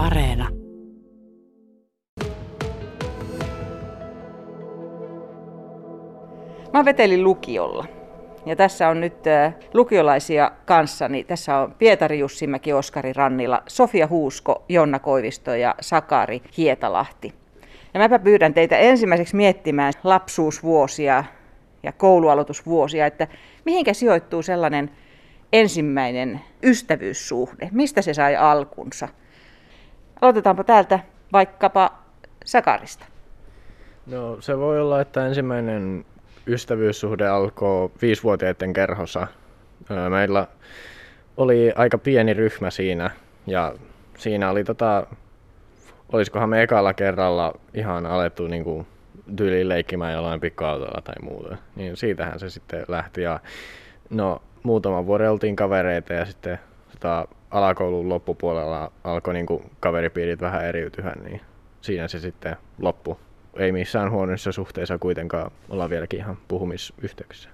Areena. Mä vetelin lukiolla. Ja tässä on nyt lukiolaisia kanssani. Tässä on Pietari Jussimäki, Oskari Rannila, Sofia Huusko, Jonna Koivisto ja Sakari Hietalahti. Ja mäpä pyydän teitä ensimmäiseksi miettimään lapsuusvuosia ja koulualoitusvuosia, että mihinkä sijoittuu sellainen ensimmäinen ystävyyssuhde? Mistä se sai alkunsa? Aloitetaanpa täältä vaikkapa Sakarista. No se voi olla, että ensimmäinen ystävyyssuhde alkoi viisivuotiaiden kerhossa. Meillä oli aika pieni ryhmä siinä ja siinä oli tota, olisikohan me ekalla kerralla ihan alettu niin kuin tyyliin leikkimään jollain pikkuautolla tai muuta. Niin siitähän se sitten lähti ja no muutaman vuoden oltiin kavereita ja sitten tota, alakoulun loppupuolella alkoi niin kuin kaveripiirit vähän eriytyä, niin siinä se sitten loppu. Ei missään huonoissa suhteissa kuitenkaan olla vieläkin ihan puhumisyhteyksissä.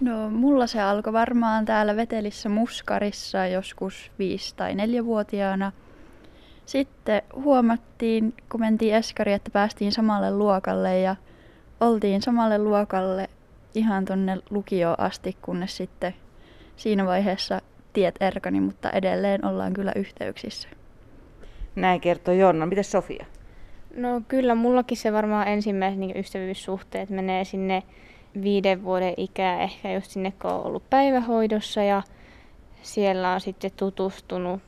No mulla se alkoi varmaan täällä Vetelissä Muskarissa joskus 5- tai 4-vuotiaana. Sitten huomattiin, kun mentiin Eskari, että päästiin samalle luokalle ja oltiin samalle luokalle ihan tonne lukioon asti, kunnes sitten siinä vaiheessa tiet erkani, mutta edelleen ollaan kyllä yhteyksissä. Näin kertoo Jonna. Miten Sofia? No kyllä, mullakin se varmaan ensimmäiset niin ystävyyssuhteet menee sinne viiden vuoden ikää, ehkä just sinne kun on ollut päivähoidossa ja siellä on sitten tutustunut.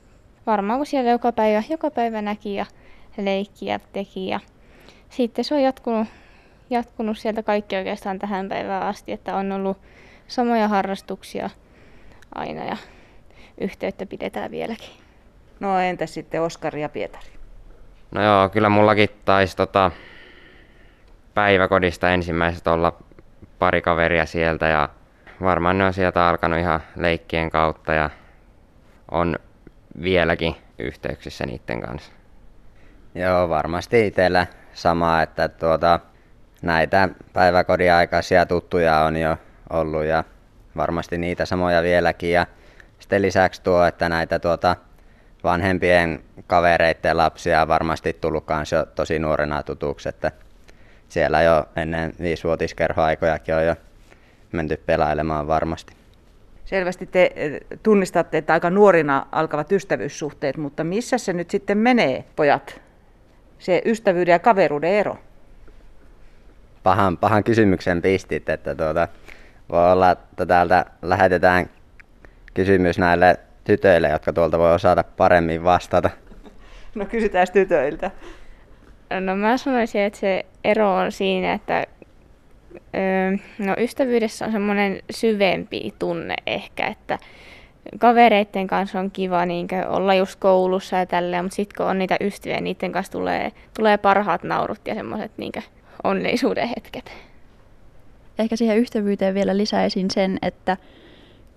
Varmaan kun siellä joka päivä, joka päivä näki ja leikki ja teki ja sitten se on jatkunut, jatkunut sieltä kaikki oikeastaan tähän päivään asti, että on ollut samoja harrastuksia aina ja yhteyttä pidetään vieläkin. No entä sitten Oskari ja Pietari? No joo, kyllä mullakin taisi tota, päiväkodista ensimmäiset olla pari kaveria sieltä ja varmaan ne on sieltä alkanut ihan leikkien kautta ja on vieläkin yhteyksissä niiden kanssa. Joo, varmasti itsellä sama, että tuota, näitä päiväkodin aikaisia tuttuja on jo ollut ja varmasti niitä samoja vieläkin. Ja sitten lisäksi tuo, että näitä tuota, vanhempien kavereiden lapsia on varmasti tullut myös jo tosi nuorena tutuksi, että siellä jo ennen viisivuotiskerhoaikojakin on jo menty pelailemaan varmasti. Selvästi te eh, tunnistatte, että aika nuorina alkavat ystävyyssuhteet, mutta missä se nyt sitten menee, pojat? Se ystävyyden ja kaveruuden ero? Pahan, pahan kysymyksen pistit, että tuota, voi olla, että täältä lähetetään kysymys näille tytöille, jotka tuolta voi osata paremmin vastata. No kysytään tytöiltä. No mä sanoisin, että se ero on siinä, että öö, no ystävyydessä on semmoinen syvempi tunne ehkä, että kavereiden kanssa on kiva niin olla just koulussa ja tälleen, mutta sitten kun on niitä ystäviä, niiden kanssa tulee, tulee parhaat naurut ja semmoiset niin onnellisuuden hetket. Ehkä siihen ystävyyteen vielä lisäisin sen, että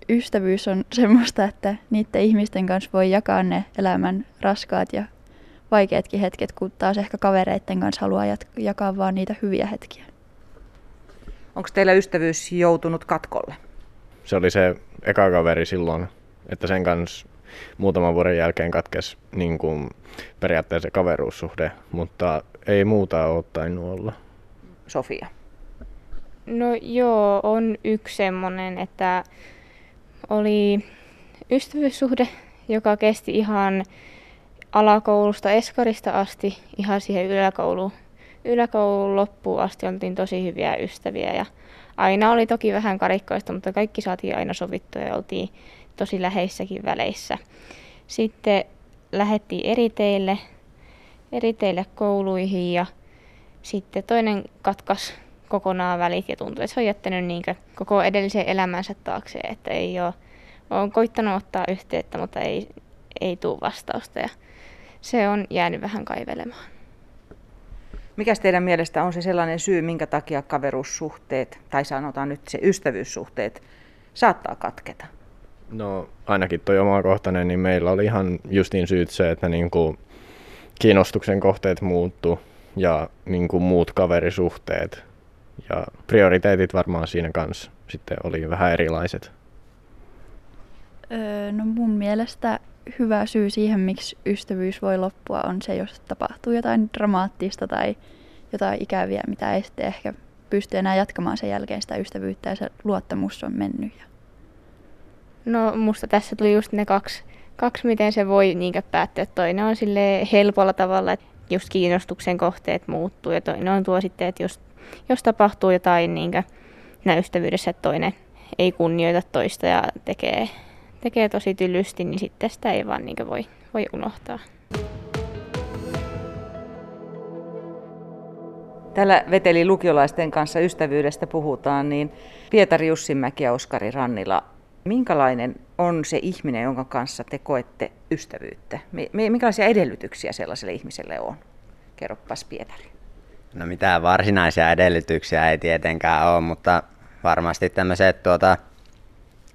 ystävyys on semmoista, että niiden ihmisten kanssa voi jakaa ne elämän raskaat ja vaikeatkin hetket, kun taas ehkä kavereiden kanssa haluaa jakaa vaan niitä hyviä hetkiä. Onko teillä ystävyys joutunut katkolle? Se oli se eka kaveri silloin, että sen kanssa muutaman vuoden jälkeen katkesi niin kuin periaatteessa kaveruussuhde, mutta ei muuta ole tainnut olla. Sofia. No joo, on yksi semmoinen, että oli ystävyyssuhde, joka kesti ihan alakoulusta Eskarista asti ihan siihen yläkouluun. Yläkoulun loppuun asti oltiin tosi hyviä ystäviä ja aina oli toki vähän karikkoista, mutta kaikki saatiin aina sovittua ja oltiin tosi läheissäkin väleissä. Sitten lähdettiin eri teille, eri teille kouluihin ja sitten toinen katkas kokonaan välit ja tuntui, että se on jättänyt niin koko edellisen elämänsä taakse, että ei ole, on koittanut ottaa yhteyttä, mutta ei, ei tule vastausta ja se on jäänyt vähän kaivelemaan. Mikä teidän mielestä on se sellainen syy, minkä takia kaveruussuhteet, tai sanotaan nyt se ystävyyssuhteet, saattaa katketa? No ainakin toi omakohtainen, niin meillä oli ihan justiin syyt se, että niin kuin kiinnostuksen kohteet muuttu ja niin kuin muut kaverisuhteet ja prioriteetit varmaan siinä kanssa sitten oli vähän erilaiset. Öö, no mun mielestä hyvä syy siihen, miksi ystävyys voi loppua, on se, jos tapahtuu jotain dramaattista tai jotain ikäviä, mitä ei sitten ehkä pysty enää jatkamaan sen jälkeen sitä ystävyyttä ja se luottamus on mennyt. No musta tässä tuli just ne kaksi, kaksi miten se voi niinkä päättyä. Toinen on sille helpolla tavalla, että just kiinnostuksen kohteet muuttuu ja toinen on tuo sitten, että jos, jos tapahtuu jotain niinkä ystävyydessä, että toinen ei kunnioita toista ja tekee, tekee tosi tylysti, niin sitten sitä ei vaan niinkä voi, voi unohtaa. Täällä veteli lukiolaisten kanssa ystävyydestä puhutaan, niin Pietari Jussinmäki ja Oskari Rannila, minkälainen on se ihminen, jonka kanssa te koette ystävyyttä? Minkälaisia edellytyksiä sellaiselle ihmiselle on? Kerropas Pietari. No mitään varsinaisia edellytyksiä ei tietenkään ole, mutta varmasti tämmöiset tuota,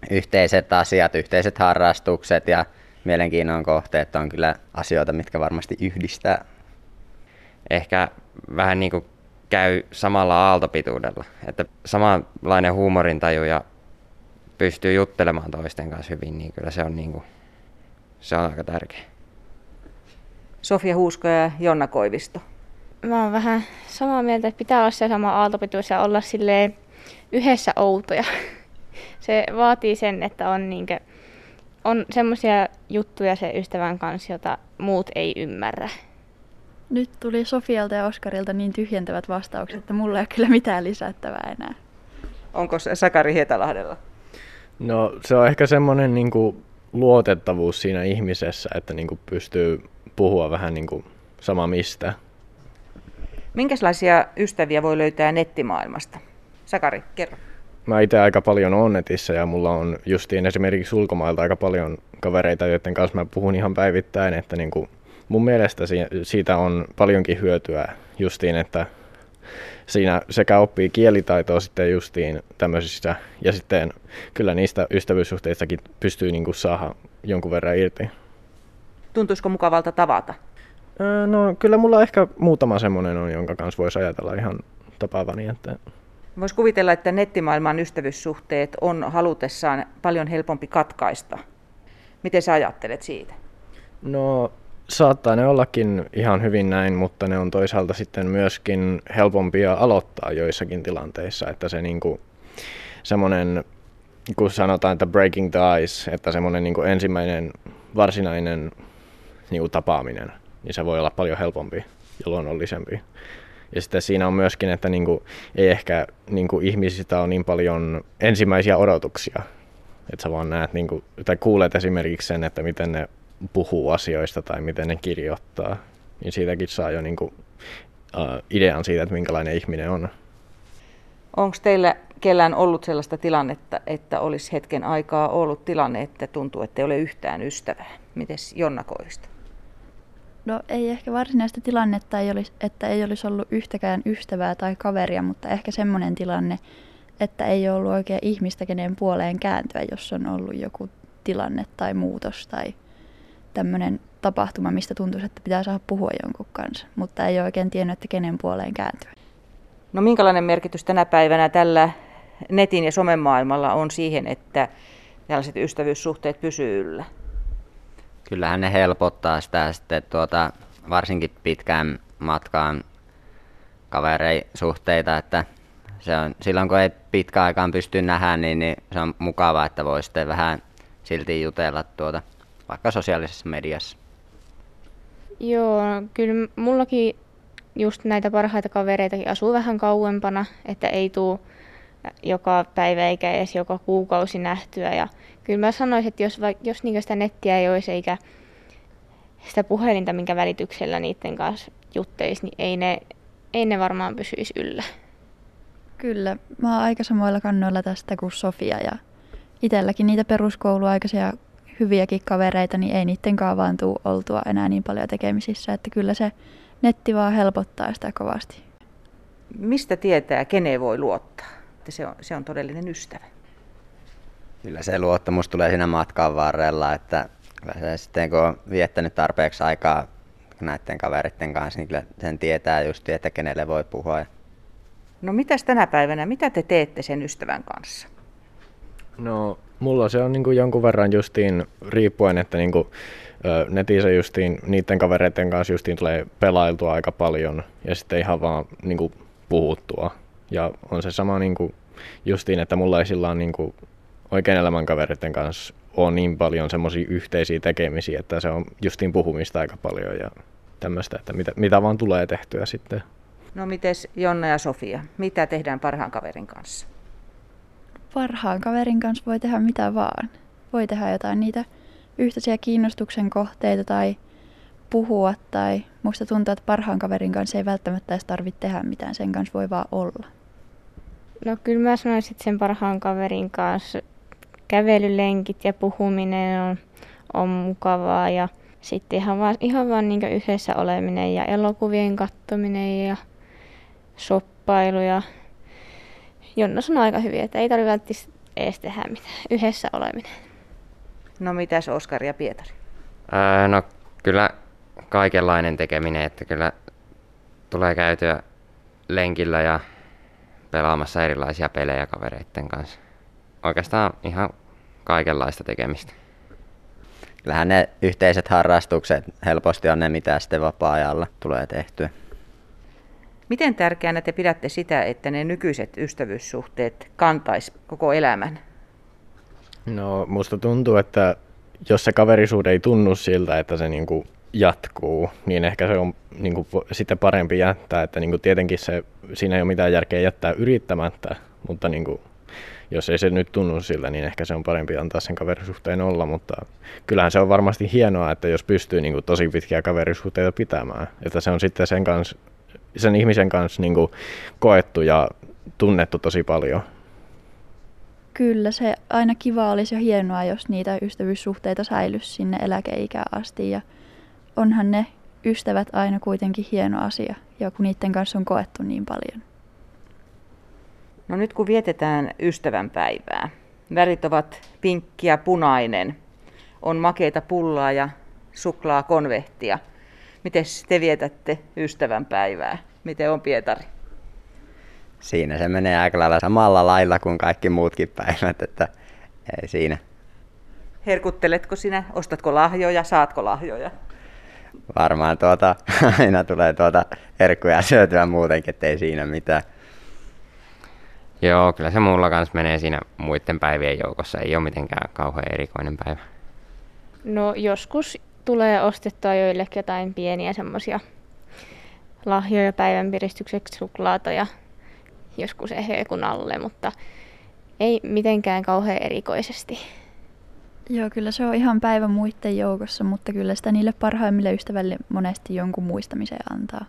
yhteiset asiat, yhteiset harrastukset ja mielenkiinnon kohteet on kyllä asioita, mitkä varmasti yhdistää. Ehkä vähän niin kuin käy samalla aaltopituudella. Että samanlainen huumorintaju ja pystyy juttelemaan toisten kanssa hyvin, niin kyllä se on, niin kuin, se on aika tärkeä. Sofia Huusko ja Jonna Koivisto. Mä oon vähän samaa mieltä, että pitää olla se sama aaltopituus ja olla silleen yhdessä outoja. Se vaatii sen, että on, niinkö, on semmoisia juttuja se ystävän kanssa, jota muut ei ymmärrä. Nyt tuli Sofialta ja Oskarilta niin tyhjentävät vastaukset, että mulla ei ole kyllä mitään lisättävää enää. Onko Sakari Hietalahdella? No se on ehkä semmoinen niin kuin, luotettavuus siinä ihmisessä, että niin kuin, pystyy puhua vähän niin kuin, sama mistä. Minkälaisia ystäviä voi löytää nettimaailmasta? Sakari, kerro. Mä itse aika paljon on netissä ja mulla on justiin esimerkiksi ulkomailta aika paljon kavereita, joiden kanssa mä puhun ihan päivittäin, että niin kuin mun mielestä siitä on paljonkin hyötyä justiin, että siinä sekä oppii kielitaitoa sitten justiin tämmöisissä, ja sitten kyllä niistä ystävyyssuhteistakin pystyy niin kuin saada jonkun verran irti. Tuntuisiko mukavalta tavata? No kyllä mulla ehkä muutama semmoinen on, jonka kanssa voisi ajatella ihan tapaavani. Että... Voisi kuvitella, että nettimaailman ystävyyssuhteet on halutessaan paljon helpompi katkaista. Miten sä ajattelet siitä? No saattaa ne ollakin ihan hyvin näin, mutta ne on toisaalta sitten myöskin helpompia aloittaa joissakin tilanteissa, että se niinku, semmoinen, kun sanotaan, että breaking the ice, että semmoinen niinku ensimmäinen varsinainen niinku tapaaminen, niin se voi olla paljon helpompi ja luonnollisempi. Ja sitten siinä on myöskin, että niinku, ei ehkä niinku, ihmisistä ole niin paljon ensimmäisiä odotuksia. Että sä vaan näet, niinku, tai kuulet esimerkiksi sen, että miten ne puhuu asioista tai miten ne kirjoittaa, niin siitäkin saa jo niinku, uh, idean siitä, että minkälainen ihminen on. Onko teillä kellään ollut sellaista tilannetta, että olisi hetken aikaa ollut tilanne, että tuntuu, että ei ole yhtään ystävää? Mites Jonna Koista? No ei ehkä varsinaista tilannetta, ei olisi, että ei olisi ollut yhtäkään ystävää tai kaveria, mutta ehkä semmoinen tilanne, että ei ole ollut oikein ihmistä, kenen puoleen kääntyä, jos on ollut joku tilanne tai muutos tai tämmöinen tapahtuma, mistä tuntuu, että pitää saada puhua jonkun kanssa, mutta ei oikein tiennyt, että kenen puoleen kääntyä. No minkälainen merkitys tänä päivänä tällä netin ja somen maailmalla on siihen, että tällaiset ystävyyssuhteet pysyy yllä? Kyllähän ne helpottaa sitä sitten tuota, varsinkin pitkään matkaan kavereisuhteita, että se on, silloin kun ei pitkä aikaan pysty nähdä, niin, niin se on mukavaa, että voi sitten vähän silti jutella tuota vaikka sosiaalisessa mediassa? Joo, kyllä mullakin just näitä parhaita kavereitakin asuu vähän kauempana, että ei tule joka päivä eikä edes joka kuukausi nähtyä. Ja kyllä mä sanoisin, että jos, jos niin sitä nettiä ei olisi eikä sitä puhelinta, minkä välityksellä niiden kanssa jutteisi, niin ei ne, ei ne varmaan pysyisi yllä. Kyllä, mä oon aika samoilla kannoilla tästä kuin Sofia ja itselläkin niitä peruskouluaikaisia hyviäkin kavereita, niin ei niiden vaan tuu oltua enää niin paljon tekemisissä, että kyllä se netti vaan helpottaa sitä kovasti. Mistä tietää, keneen voi luottaa, että se on, se on todellinen ystävä? Kyllä se luottamus tulee siinä matkan varrella, että se sitten kun on viettänyt tarpeeksi aikaa näiden kaveritten kanssa, niin kyllä sen tietää just, että kenelle voi puhua. No mitäs tänä päivänä, mitä te teette sen ystävän kanssa? No Mulla se on niin kuin jonkun verran justiin riippuen, että niin kuin, netissä justiin niiden kavereiden kanssa justiin tulee pelailtua aika paljon ja sitten ihan vaan niin kuin, puhuttua. Ja on se sama niin kuin, justiin, että mulla ei sillä niin kuin, oikein elämän kavereiden kanssa ole niin paljon semmoisia yhteisiä tekemisiä, että se on justiin puhumista aika paljon ja tämmöistä, että mitä, mitä vaan tulee tehtyä sitten. No mites Jonna ja Sofia, mitä tehdään parhaan kaverin kanssa? Parhaan kaverin kanssa voi tehdä mitä vaan. Voi tehdä jotain niitä yhteisiä kiinnostuksen kohteita tai puhua tai musta tuntuu, että parhaan kaverin kanssa ei välttämättä edes tarvitse tehdä mitään, sen kanssa voi vaan olla. No kyllä mä sanoisin, että sen parhaan kaverin kanssa kävelylenkit ja puhuminen on, on mukavaa ja sitten ihan vaan, ihan vaan niin yhdessä oleminen ja elokuvien kattominen ja shoppailu ja Jonna sanoi aika hyvin, että ei tarvitse välttämättä edes tehdä mitään, yhdessä oleminen. No mitäs Oskari ja Pietari? Öö, no kyllä kaikenlainen tekeminen, että kyllä tulee käytyä lenkillä ja pelaamassa erilaisia pelejä kavereiden kanssa. Oikeastaan ihan kaikenlaista tekemistä. Kyllähän ne yhteiset harrastukset helposti on ne, mitä sitten vapaa-ajalla tulee tehtyä. Miten tärkeänä te pidätte sitä, että ne nykyiset ystävyyssuhteet kantais koko elämän? No musta tuntuu, että jos se kaverisuhde ei tunnu siltä, että se niinku jatkuu, niin ehkä se on niinku sitten parempi jättää. Että niinku tietenkin se, siinä ei ole mitään järkeä jättää yrittämättä, mutta niinku, jos ei se nyt tunnu siltä, niin ehkä se on parempi antaa sen kaverisuhteen olla, mutta kyllähän se on varmasti hienoa, että jos pystyy niinku tosi pitkiä kaverisuhteita pitämään, että se on sitten sen, kanssa, sen ihmisen kanssa niinku koettu ja tunnettu tosi paljon. Kyllä se aina kiva olisi ja hienoa, jos niitä ystävyyssuhteita säilyisi sinne eläkeikään asti. Ja onhan ne ystävät aina kuitenkin hieno asia, ja kun niiden kanssa on koettu niin paljon. No nyt kun vietetään ystävänpäivää, värit ovat pinkki ja punainen, on makeita pullaa ja suklaa konvehtia. Miten te vietätte ystävänpäivää? Miten on Pietari? siinä se menee aika lailla samalla lailla kuin kaikki muutkin päivät, että ei siinä. Herkutteletko sinä? Ostatko lahjoja? Saatko lahjoja? Varmaan tuota, aina tulee tuota herkkuja syötyä muutenkin, ettei siinä mitään. Joo, kyllä se mulla kanssa menee siinä muiden päivien joukossa. Ei ole mitenkään kauhean erikoinen päivä. No joskus tulee ostettua joillekin jotain pieniä semmoisia lahjoja päivän piristykseksi, suklaata ja joskus ehkä joku alle, mutta ei mitenkään kauhean erikoisesti. Joo, kyllä se on ihan päivä muiden joukossa, mutta kyllä sitä niille parhaimmille ystäville monesti jonkun muistamiseen antaa.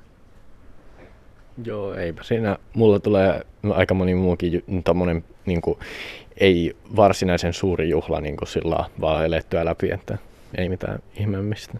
Joo, eipä siinä. Mulla tulee aika moni muukin tommonen, niin kuin, ei varsinaisen suuri juhla niin kuin sillä vaan elettyä läpi, että ei mitään ihmeemmistä.